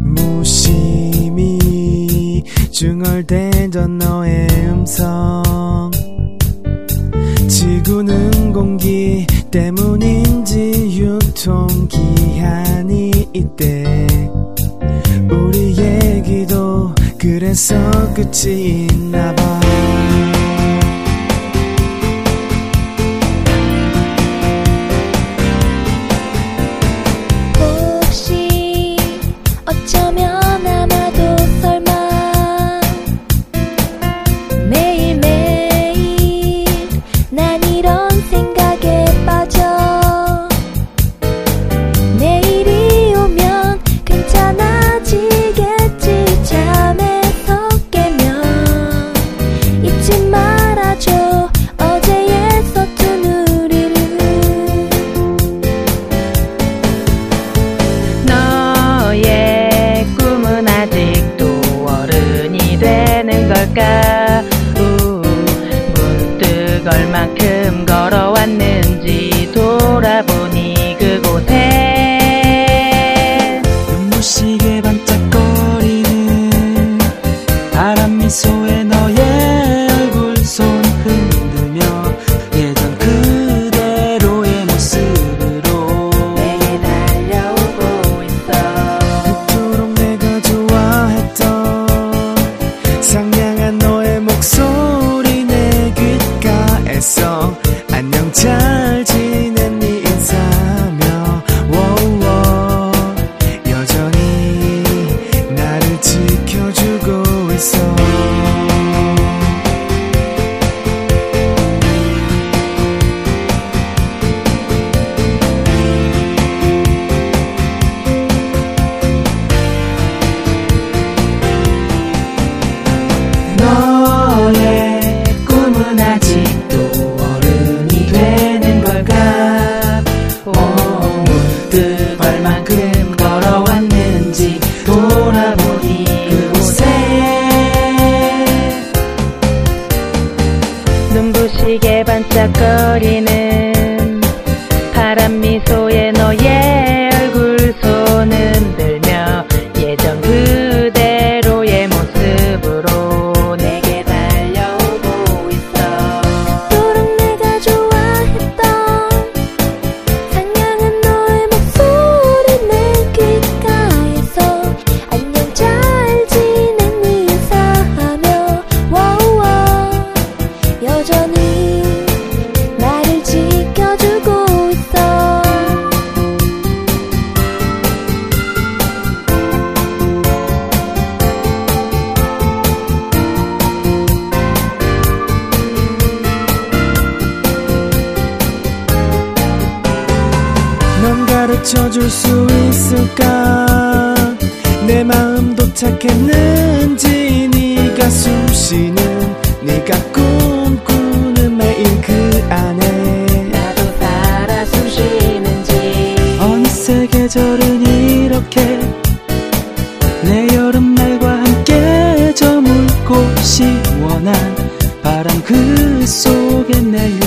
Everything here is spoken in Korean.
무심히 중얼대던 너의 음성. 지구는 공기 때문인지 유통기한이 있대. 우리 얘기도 그래서 끝이 있나봐. 시게 반짝거리는 바람 미소에 너의 얼굴 손 흔들며 예전 그대로의 모습으로 내게 달려오고 있어. 그토록 내가 좋아했던 상냥한 너의 목소리 내 귓가에서 얼만큼 걸어왔는지 돌아보니 그곳에 눈부시게 반짝거리는 파란 미소 여전히 나를 지켜주고 있어. 넌 가르쳐 줄 수 있을까? 내 마음 도착했는지 네가 숨쉬는 네가 꿈 시원한 바람 그 속에 내